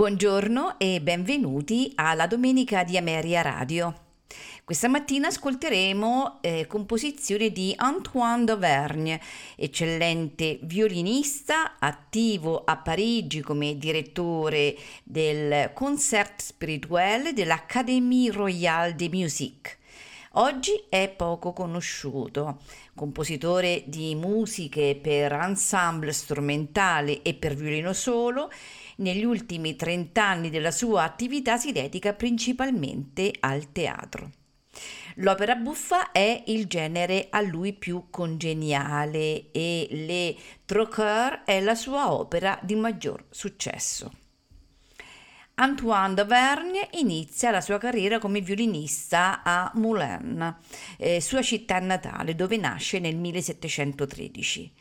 Buongiorno e benvenuti alla Domenica di Ameria Radio. Questa mattina ascolteremo eh, composizioni di Antoine d'Auvergne, eccellente violinista, attivo a Parigi come direttore del Concert Spirituel dell'Académie Royale de Musique. Oggi è poco conosciuto, compositore di musiche per ensemble strumentale e per violino solo, negli ultimi 30 anni della sua attività si dedica principalmente al teatro. L'opera buffa è il genere a lui più congeniale e Le Troqueur è la sua opera di maggior successo. Antoine d'Auvergne inizia la sua carriera come violinista a Moulins, eh, sua città natale, dove nasce nel 1713.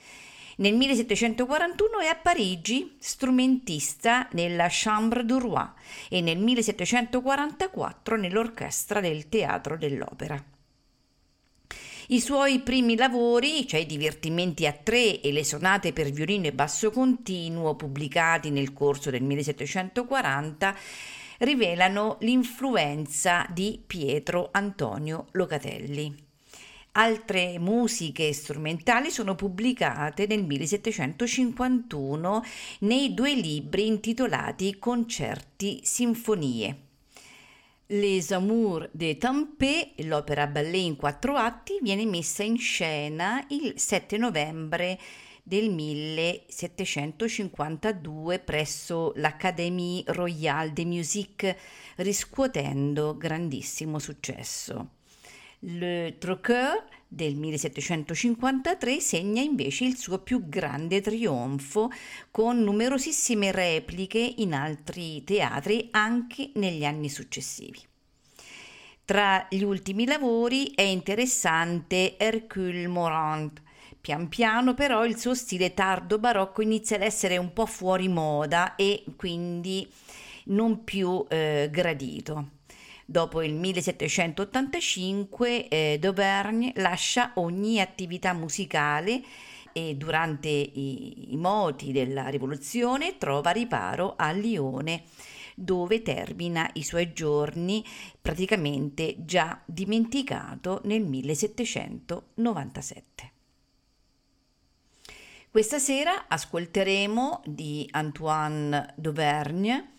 Nel 1741 è a Parigi strumentista nella Chambre du Roi e nel 1744 nell'orchestra del Teatro dell'Opera. I suoi primi lavori, cioè i divertimenti a tre e le sonate per violino e basso continuo, pubblicati nel corso del 1740, rivelano l'influenza di Pietro Antonio Locatelli. Altre musiche strumentali sono pubblicate nel 1751 nei due libri intitolati Concerti Sinfonie. Les Amours de Tampé, l'opera ballet in quattro atti, viene messa in scena il 7 novembre del 1752 presso l'Académie Royale de Musique, riscuotendo grandissimo successo. Le Troqueur del 1753 segna invece il suo più grande trionfo con numerosissime repliche in altri teatri anche negli anni successivi. Tra gli ultimi lavori è interessante Hercule Morand. Pian piano però il suo stile tardo barocco inizia ad essere un po' fuori moda e quindi non più eh, gradito. Dopo il 1785 eh, Dauvergne lascia ogni attività musicale e durante i, i moti della rivoluzione trova riparo a Lione dove termina i suoi giorni praticamente già dimenticato nel 1797. Questa sera ascolteremo di Antoine d'Auvergne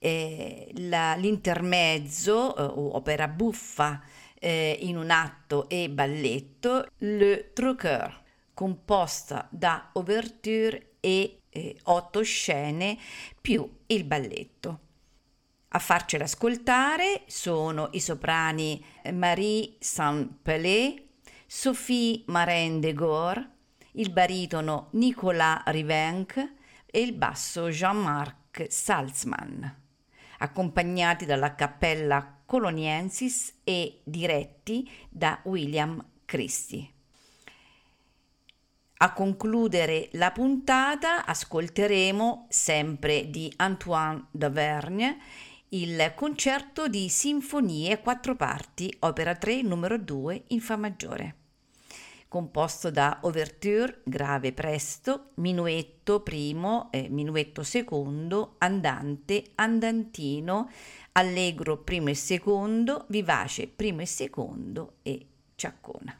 eh, la, l'intermezzo eh, opera buffa eh, in un atto e balletto Le Truqueur, composta da ouverture e eh, otto scene più il balletto. A farcela ascoltare sono i soprani Marie Saint-Pelé, Sophie Marin de Gore, il baritono Nicolas Rivenc e il basso Jean-Marc Salzman accompagnati dalla Cappella Coloniensis e diretti da William Christie. A concludere la puntata ascolteremo sempre di Antoine d'Auvergne il concerto di sinfonie quattro parti, opera 3, numero 2 in Fa maggiore composto da ouverture, grave presto, minuetto primo, eh, minuetto secondo, andante, andantino, allegro primo e secondo, vivace primo e secondo e ciaccona.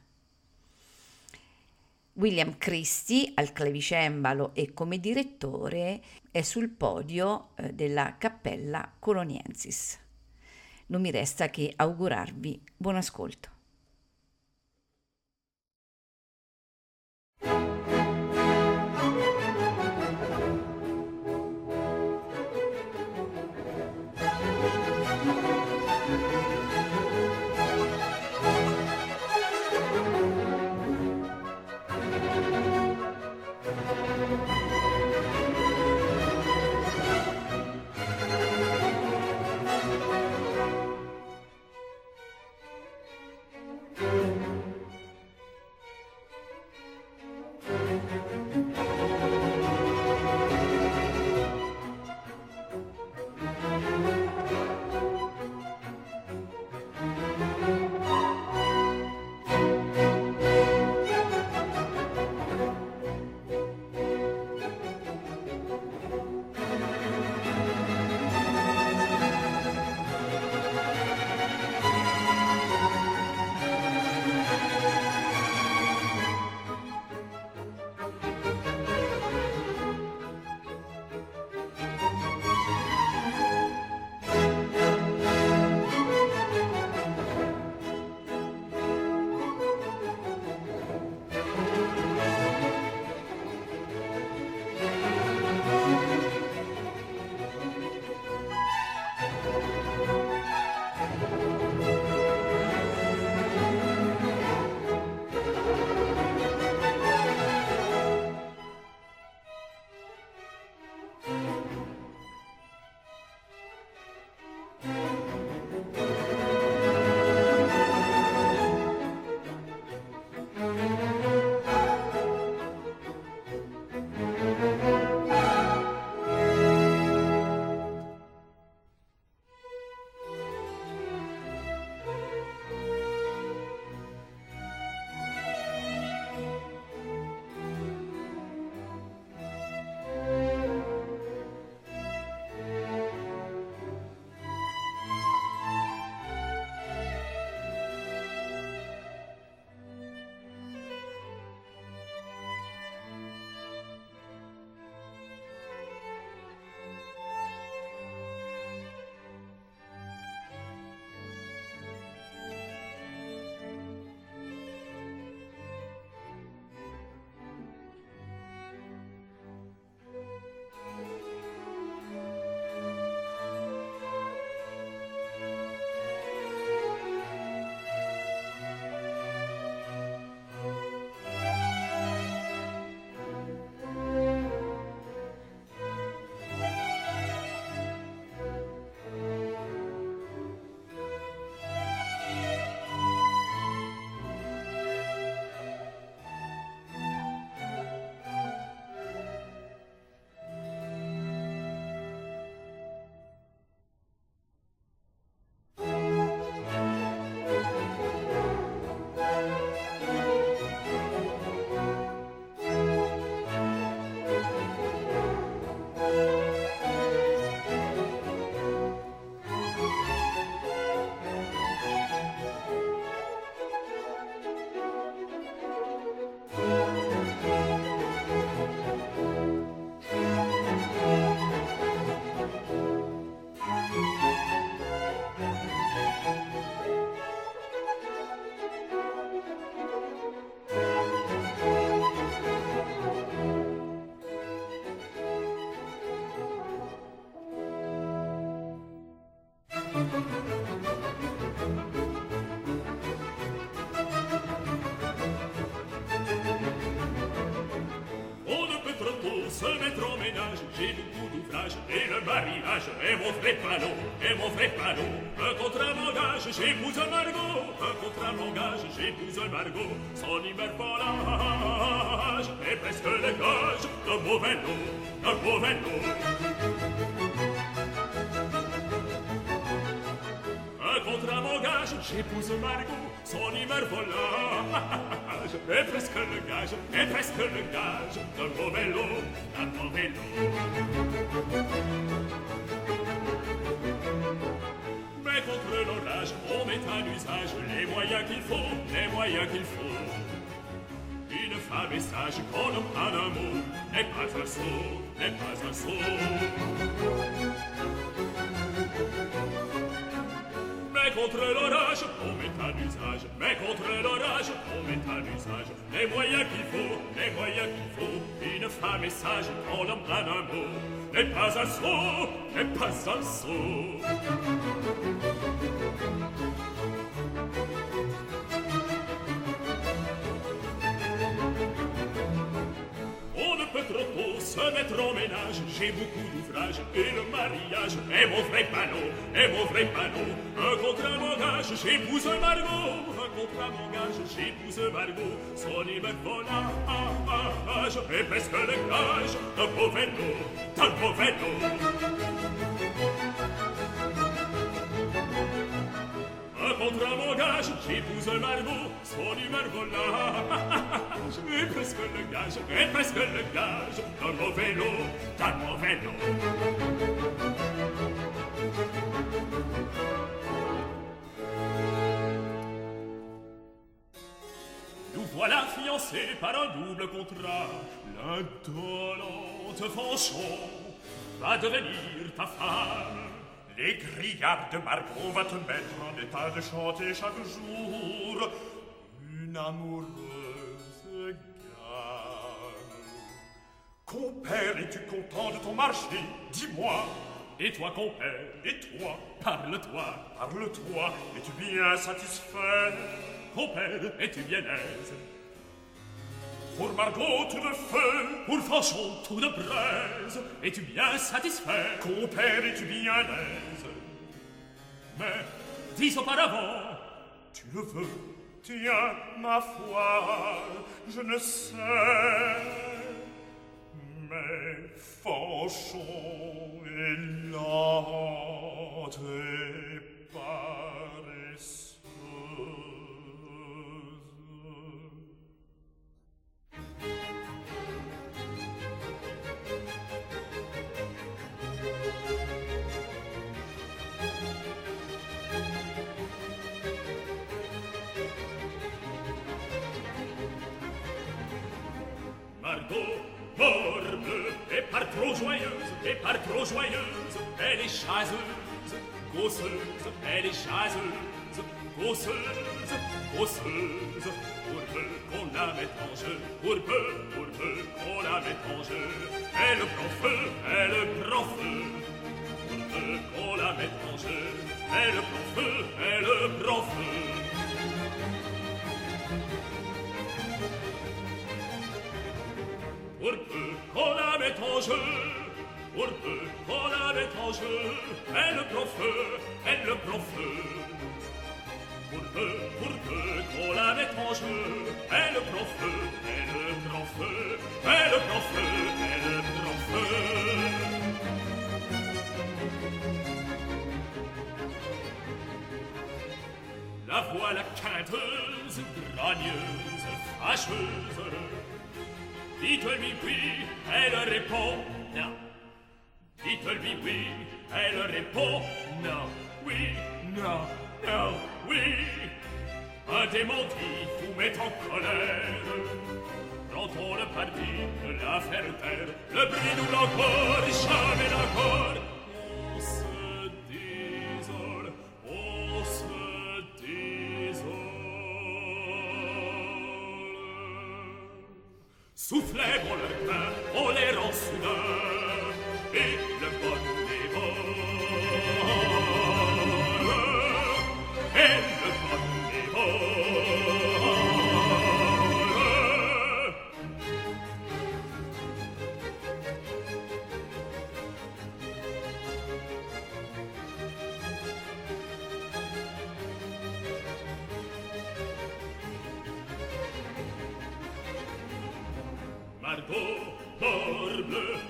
William Christie al clavicembalo e come direttore è sul podio eh, della Cappella Coloniensis. Non mi resta che augurarvi buon ascolto. Le mariage est mon vrai panneau, est mon vrai panneau. Un contrat m'engage, j'épouse un Margot, un contrat m'engage, j'épouse un Margot. Son hyperbolage est presque le gage d'un mauvais lot, d'un mauvais lot. J'épouse Margot, son hyperbolage est presque le gage, est presque le gage d'un mauvais lot, d'un mauvais lot. Mais contre l'orage, on met à l'usage les moyens qu'il faut, les moyens qu'il faut. Une femme est sage qu'on en prend un mot n'est pas un sot, n'est pas un sot. Mais contre l'orage, on met un usage. Mais contre l'orage, on met un usage. Les moyens qu'il faut, les moyens qu'il faut. Une femme est sage, on l'embrane un mot. N'est pas un sot, n'est pas un sot. Se mettre au ménage, j'ai beaucoup d'ouvrages, et le mariage est mon vrai panneau, est mon vrai panneau. Un contrat mon gage, j'épouse Margot, un contrat mon gage, j'épouse Margot. Son immeuble je fais presque le gage d'un beau vélo, d'un beau. contre mon j'épouse un marabout, son humeur volage. Et presque le gage, et presque le gage, d'un mauvais lot, d'un mauvais lot. Nous voilà fiancés par un double contrat, l'intolente fanchon va devenir ta femme. Les grillards de Margot va te mettre en état de chanter chaque jour Une amoureuse Compère, es-tu content de ton marché? Dis-moi. Et toi, compère Et toi? Parle-toi. Parle-toi. Es-tu bien satisfait? Compère, es-tu bien aise? pour Margot tout le feu, pour Fanchon tout de braise. Es-tu bien satisfait, compère, es-tu bien aise. Mais, dis auparavant, tu le veux, tiens, ma foi, je ne sais. Mais Fanchon est là, t'es pas. Joyeuse, et par trop joyeuse, elle est chaseuse, gosseuse, elle est chaseuse, gosseuse, gosseuse, pour peu qu'on la mette en jeu, pour peu, pour peu qu'on la mette en jeu, elle prend elle prend pour peu qu'on en jeu, elle prend feu, elle prend feu. Pour peu qu'on la mette en jeu, pour peu qu'on mette en jeu, elle prend feu, elle prend feu. Pour peu, pour peu qu'on mette en jeu, elle prend feu, elle prend feu, elle prend feu, elle prend feu. La voilà quinteuse, gragneuse, fâcheuse, Dites-lui oui, elle répond non. Dites-lui oui, elle répond non. Oui, non, non, oui. Un démenti vous met en colère. Prends-on le parti de la faire taire, le bruit nous l'encore, jamais l'accord. soufflez mon lequin, on les rend soudain, et le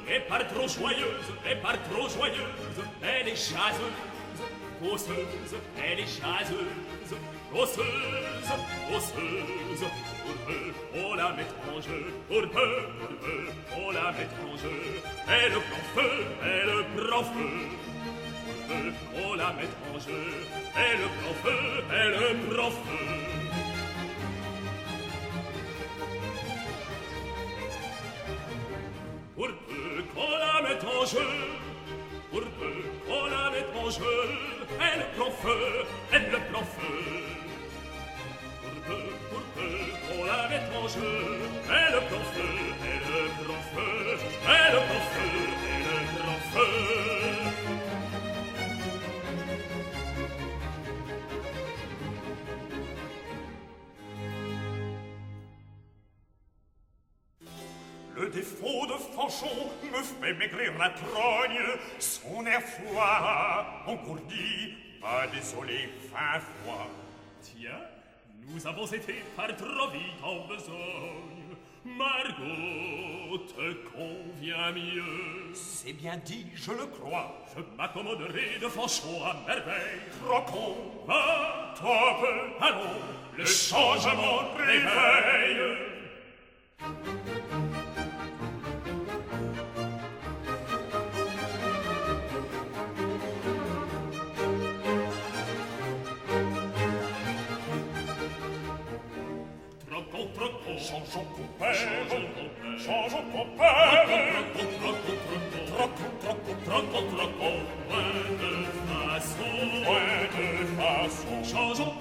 et par trop joyeuse, et par trop joyeuse, elle est chaseuse, osseuse, elle est chaseuse, osseuse, osseuse, pour peu, on la met en jeu, pour peu, on la met en jeu, elle prend feu, elle prend feu, pour peu, on la met en jeu, elle prend feu, elle prend feu. plan feu, aide le plan feu. Pour peu, pour peu, qu'on la mette en jeu, aide le plan feu, aide le plan feu, aide le plan feu, aide le plan feu. Le défaut de Fanchon me fait maigrir la trogne, son air froid engourdit pas désolé, fin froid. Tiens, nous avons été par trop vite en besogne. Margot te convient mieux. C'est bien dit, je le crois. Je m'accommoderai de Fanchon à merveille. Croquons, va, top, allons, le changement réveille. Changeons coupé, changeons coupé, Changeons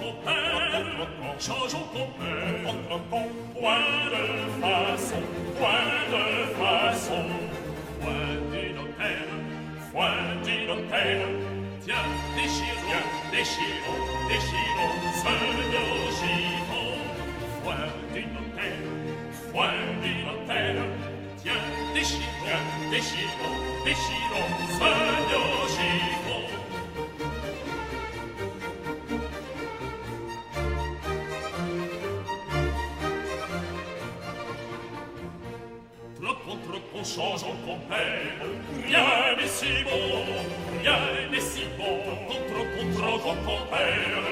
coupé, changeons coupé, point de façon, point de façon, point d'inantenne, point d'inantenne, tiens, déchirons, déchirons, déchirons, ce nos chiffons, point d'inantenne terre, fouendi la terre, tiens, déchirons, tiens, déchirons, déchirons ce logivon. Bloquons, troquons, changeons, compères, rien n'est si bon, rien n'est si bon, contre, contre, compères,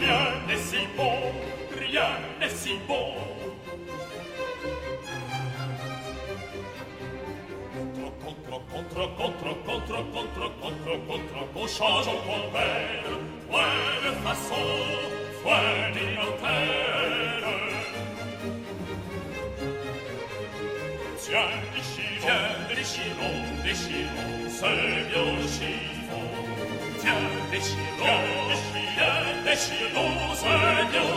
rien n'est si bon, si bon Contro, contro, contro, contro, contro, contro, contro, contro, change en colbert, ouais de façon, ouais d'immortel. Tiens, les chiens, les chirons, les chirons, c'est bien le chiffon. Tiens, les chirons, les chirons, les chirons, c'est bien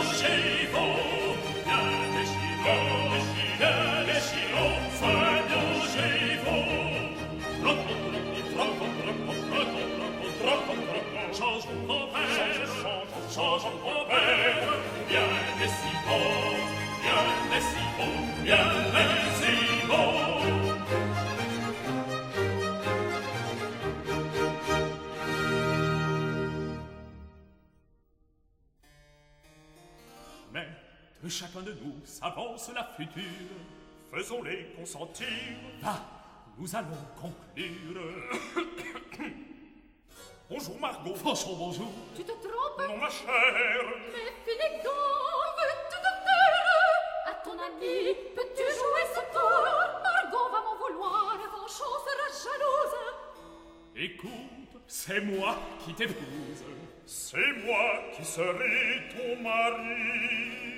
s'avance la future. Faisons-les consentir. Va, nous allons conclure. bonjour Margot. Franchement, bonjour. Tu te trompes Non, ma chère. Mais Finnegan, veux-tu te taire À ton ami, peux-tu jouer ce tour Margot va m'en vouloir, Fanchon sera jalouse Écoute, c'est moi qui t'épouse. C'est moi qui serai ton mari.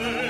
Hallelujah.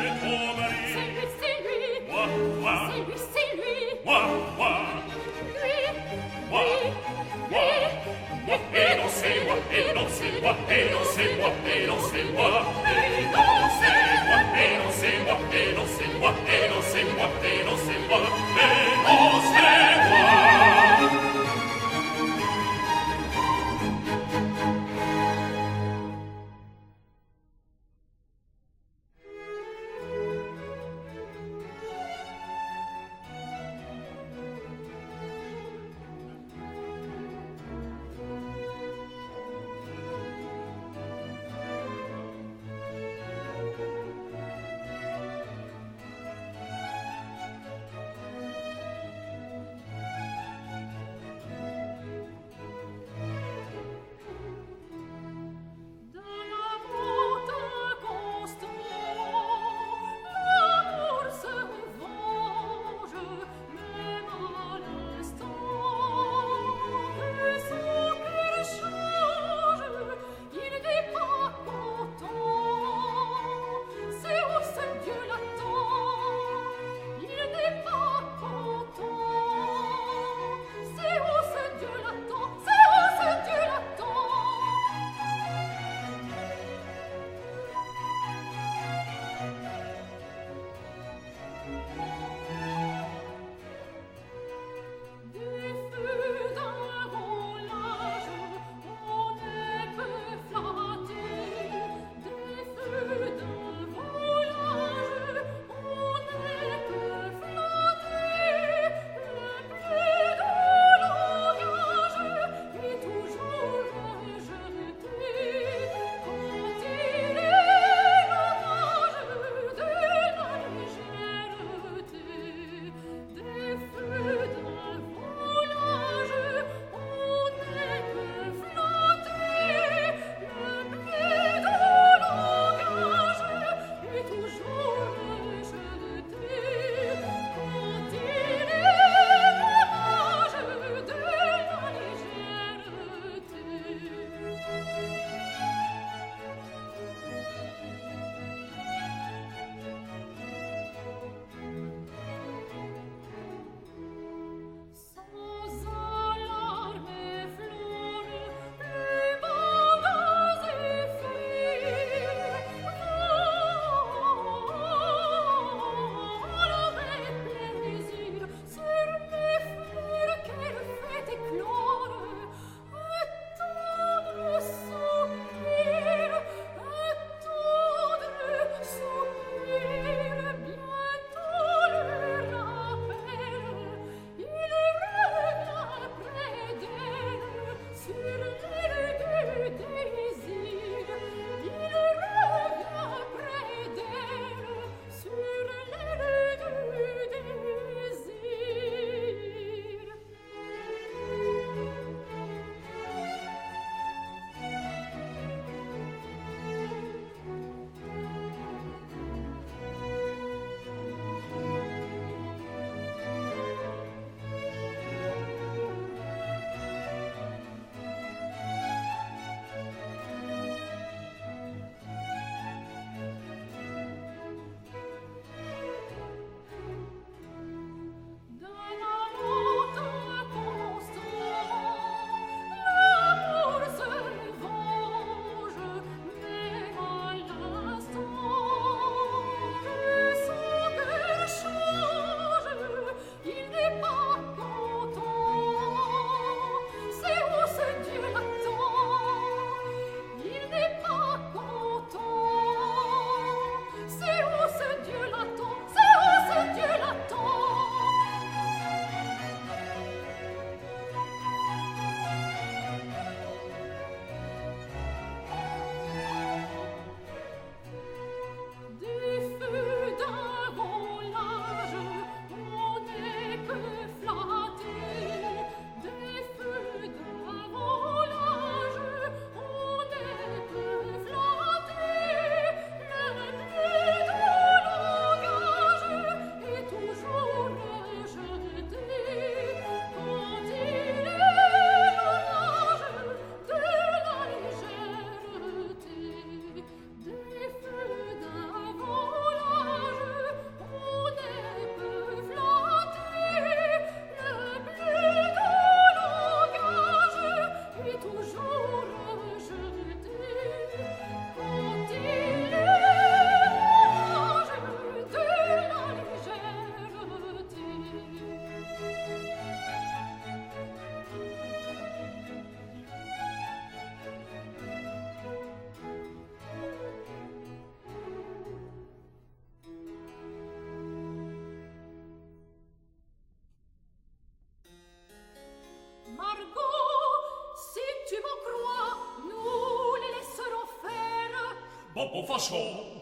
chaud,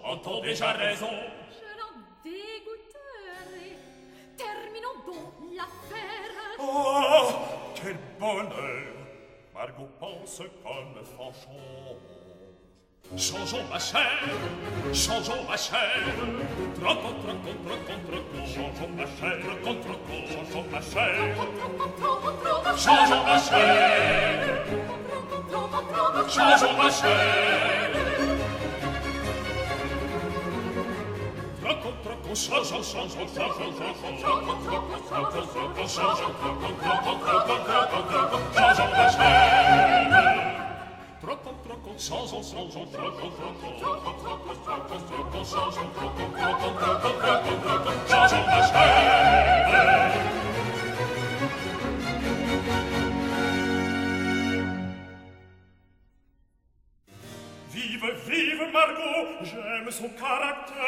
on t'a déjà raison. Je l'en dégoûterai. Terminons donc l'affaire. Oh, quel bonheur. Margot pense comme Fanchon. Changeons ma chère, changeons ma chère. Trocon, trocon, trocon, trocon, changeons ma chère. Trocon, trocon, changeons ma chère. Changeons ma chère. Changeons ma chère. Vive, vive Margot, j'aime son caractère.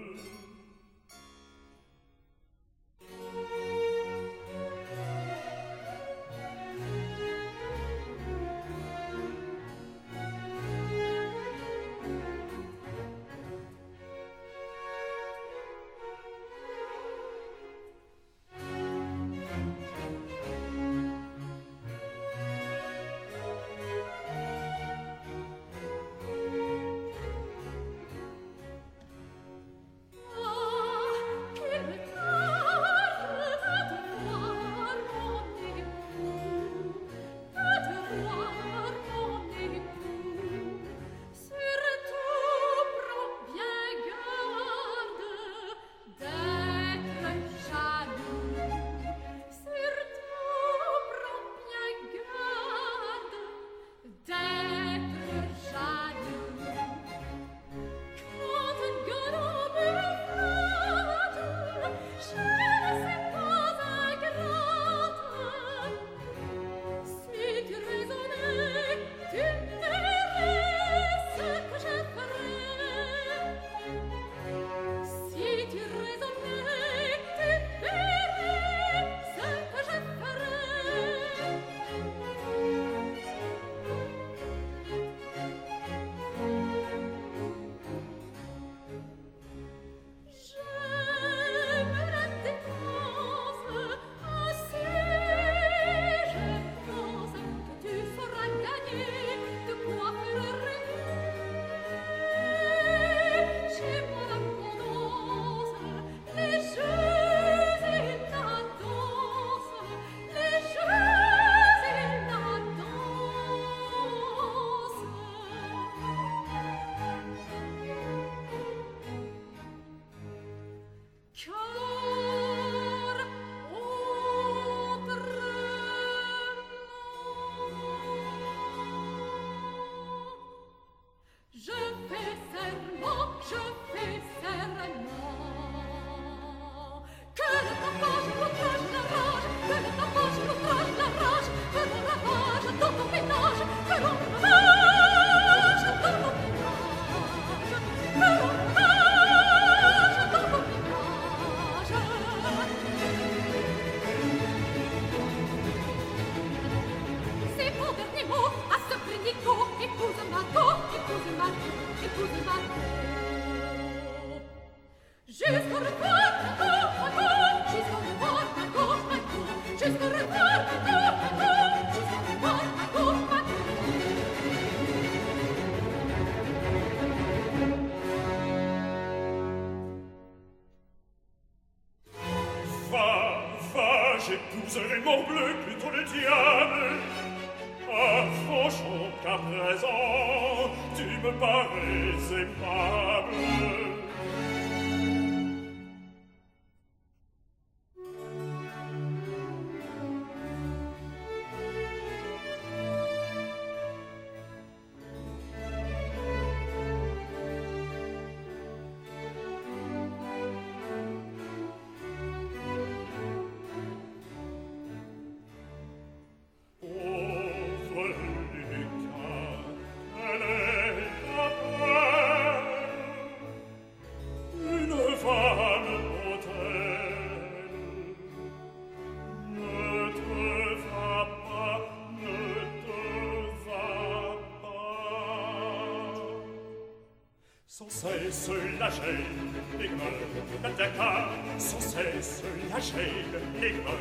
seule la gêne, ignore l'attaqua, sans cesse la gêne, ignore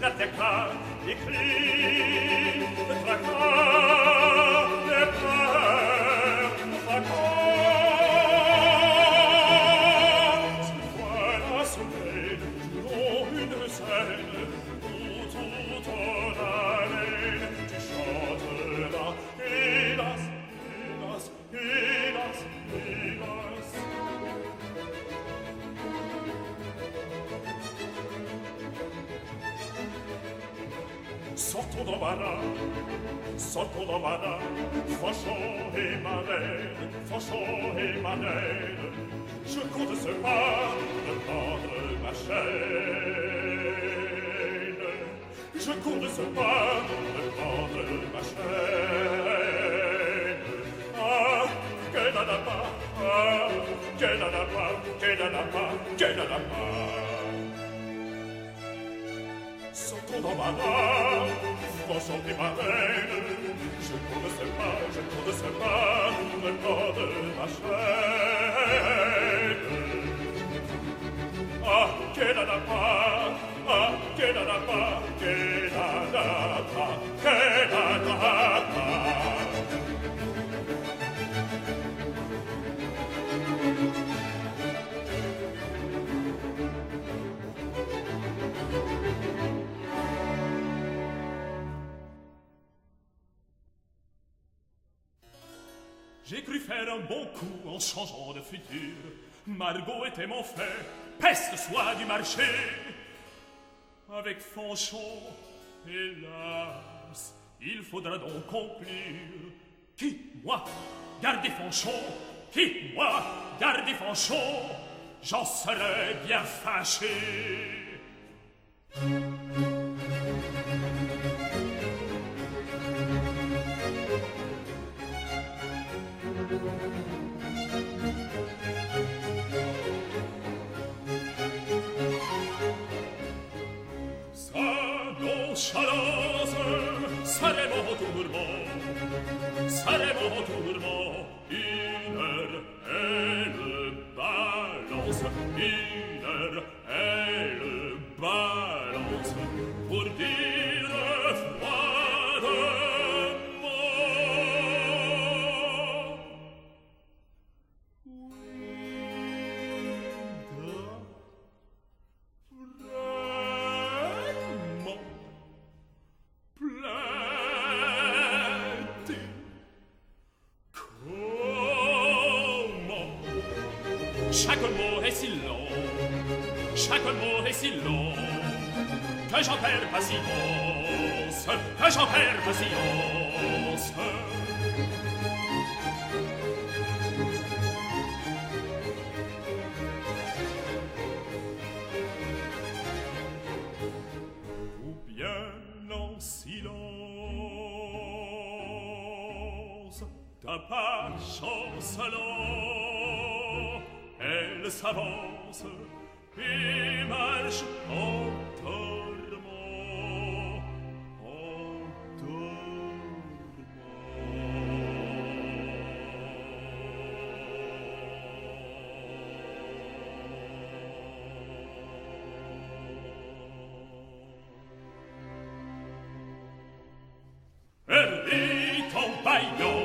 l'attaqua, écrit le tracas. Margot était mon frère, peste soit du marché. Avec Fanchon, hélas, il faudra donc conclure. Qui, moi, gardez Fanchon Qui, moi, gardez Fanchon J'en serais bien fâché. saremo Ohio.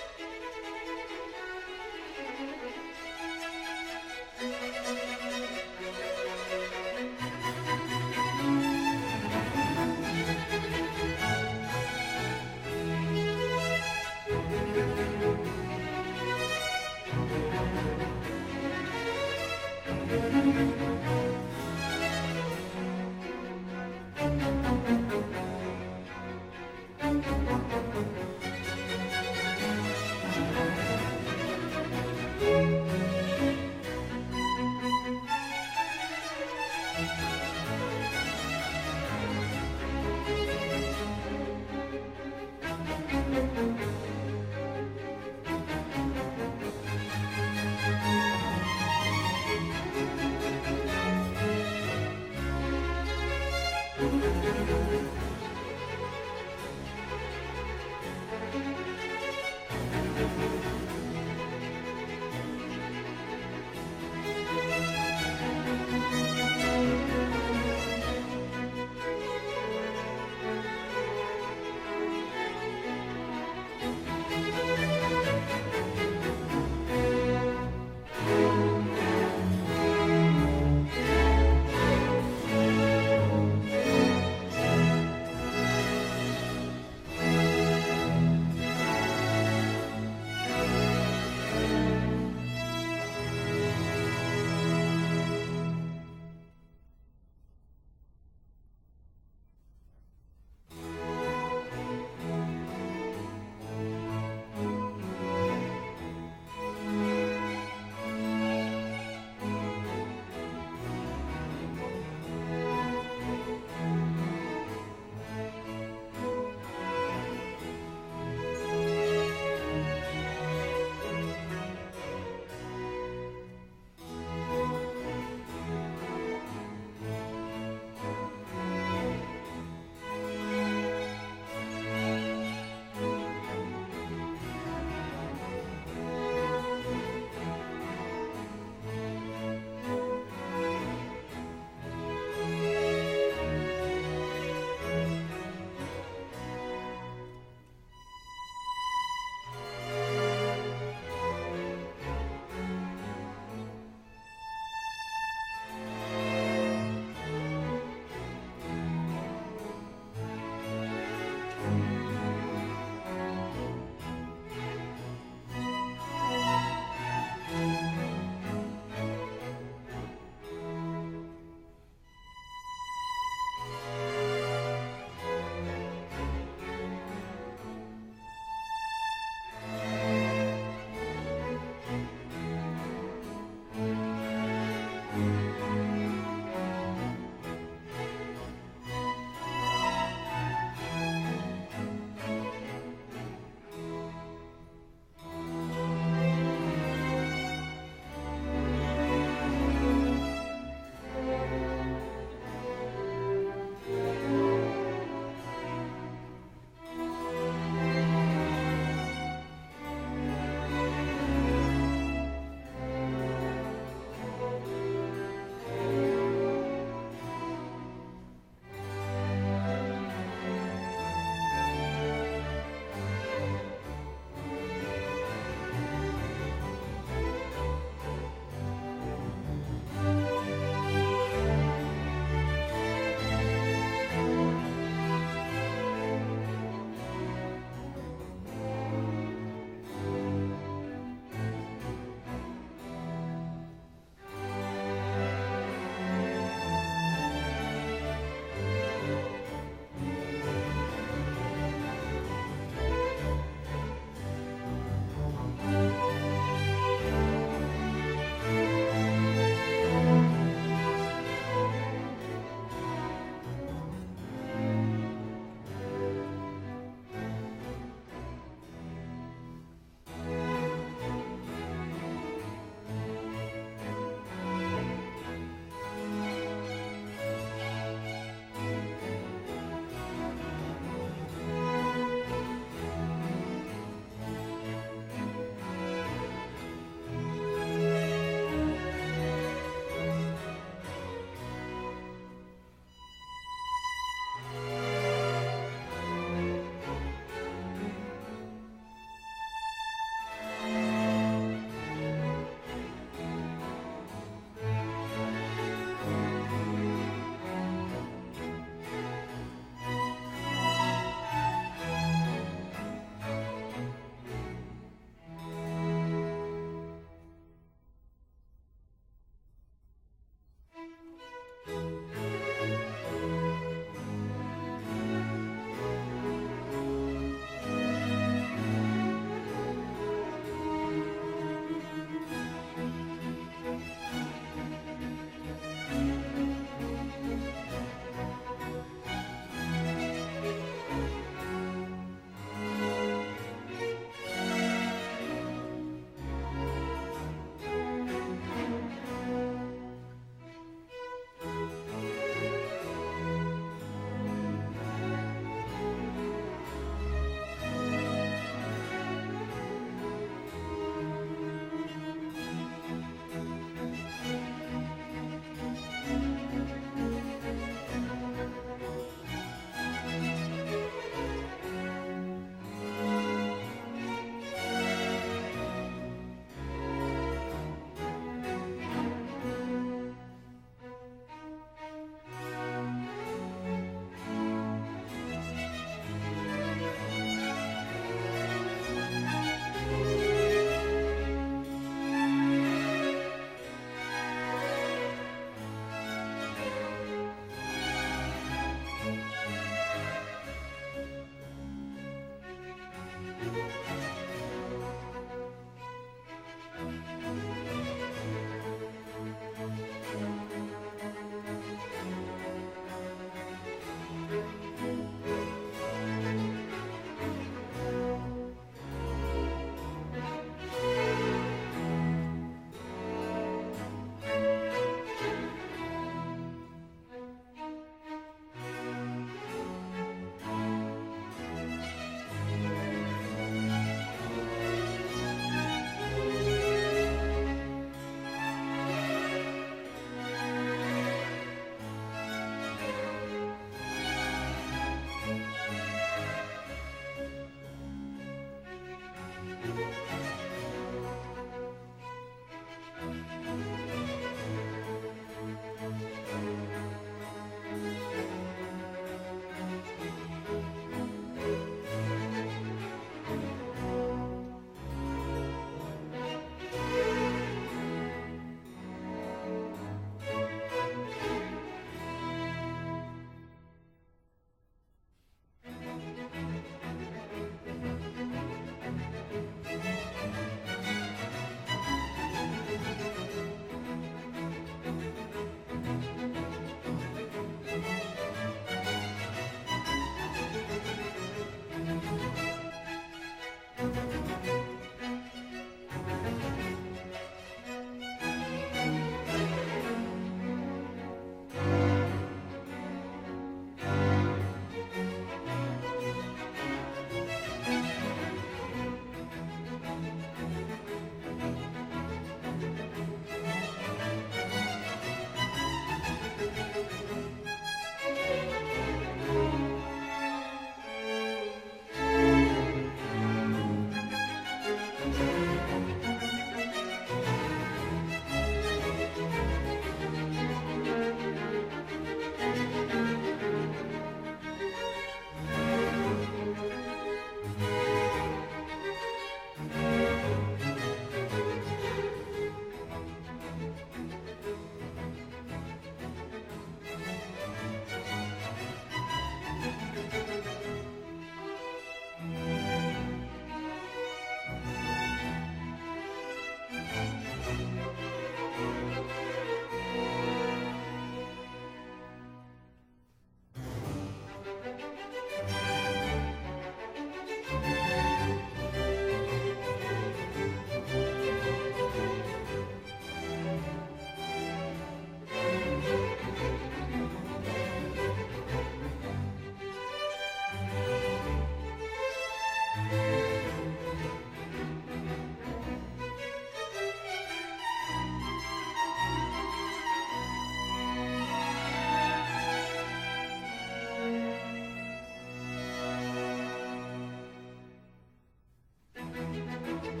Thank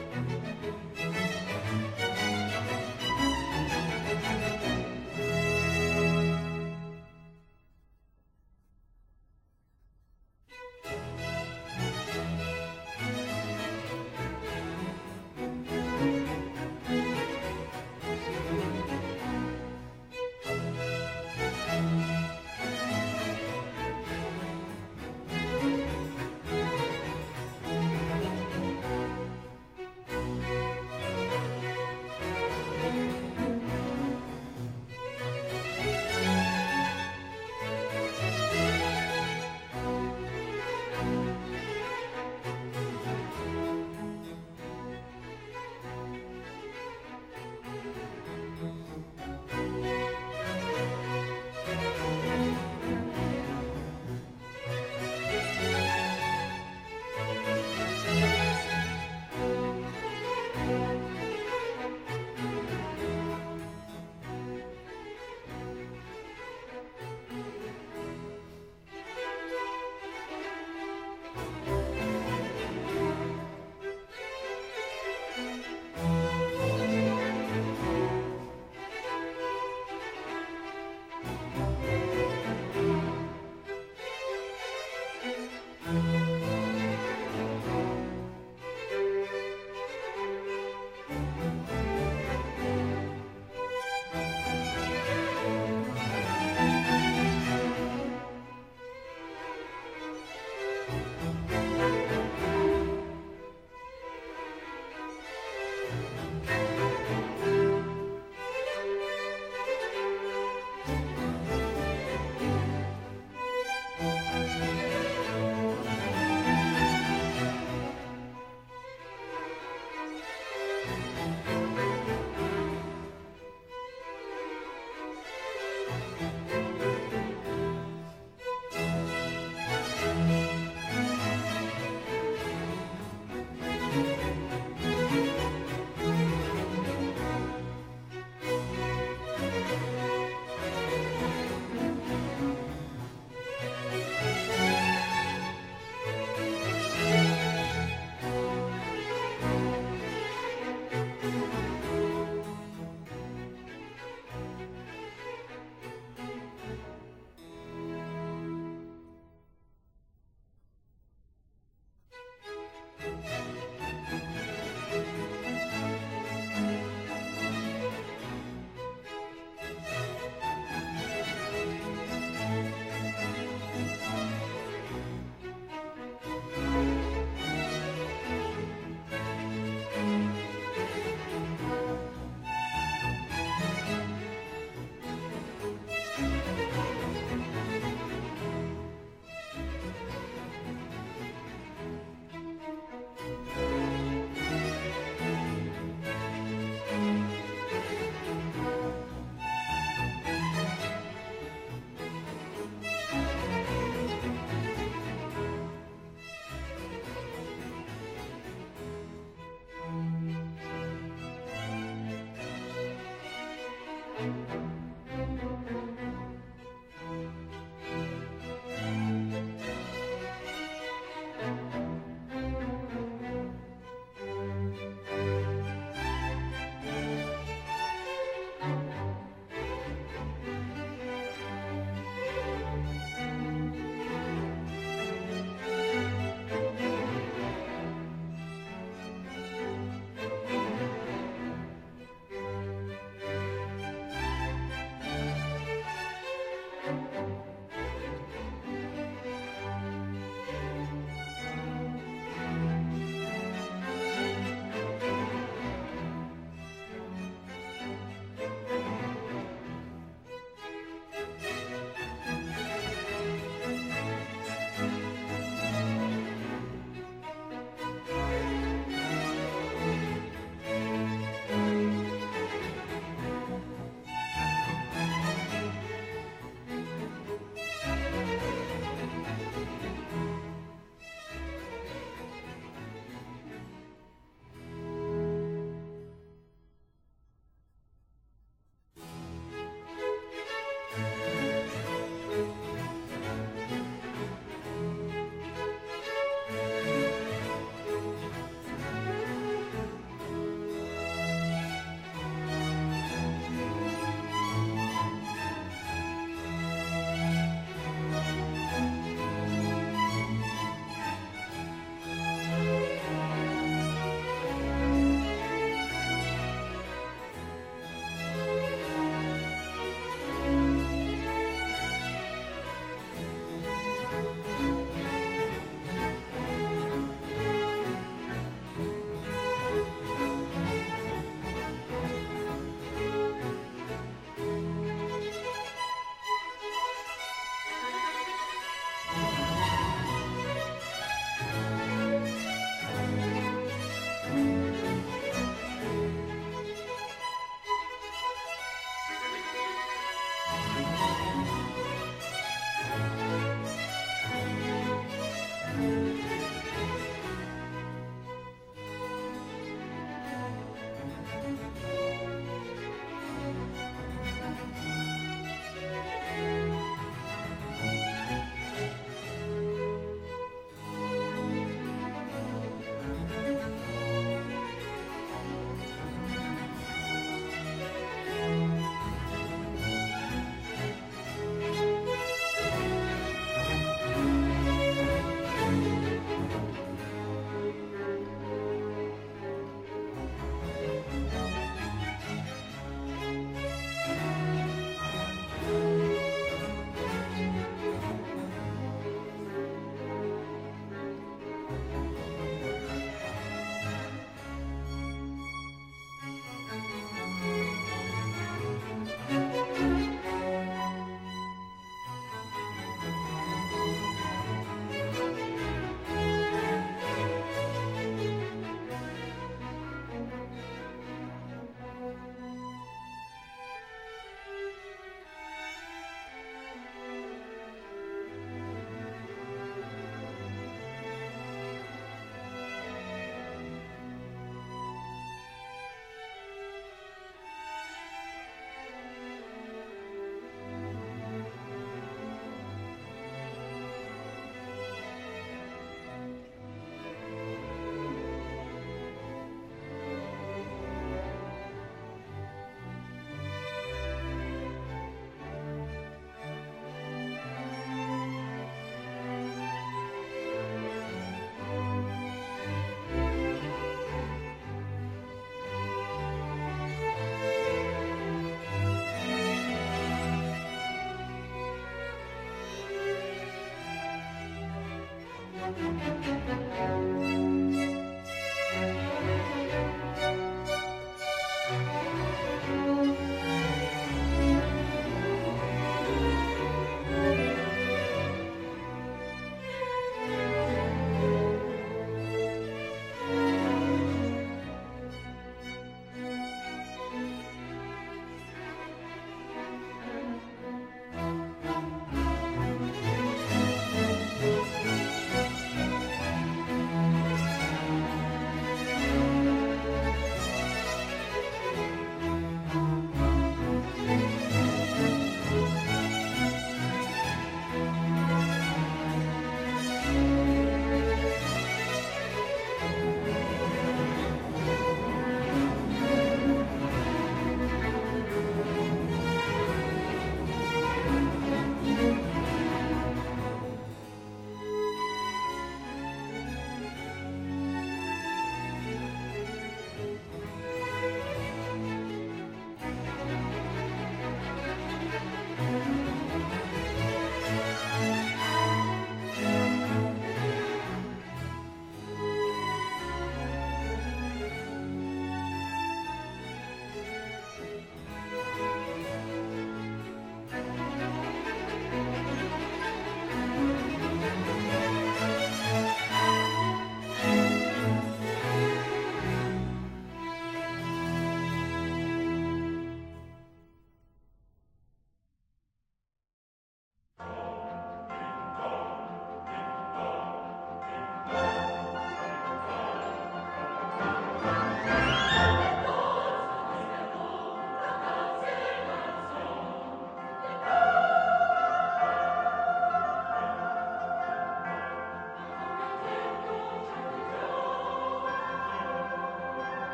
you.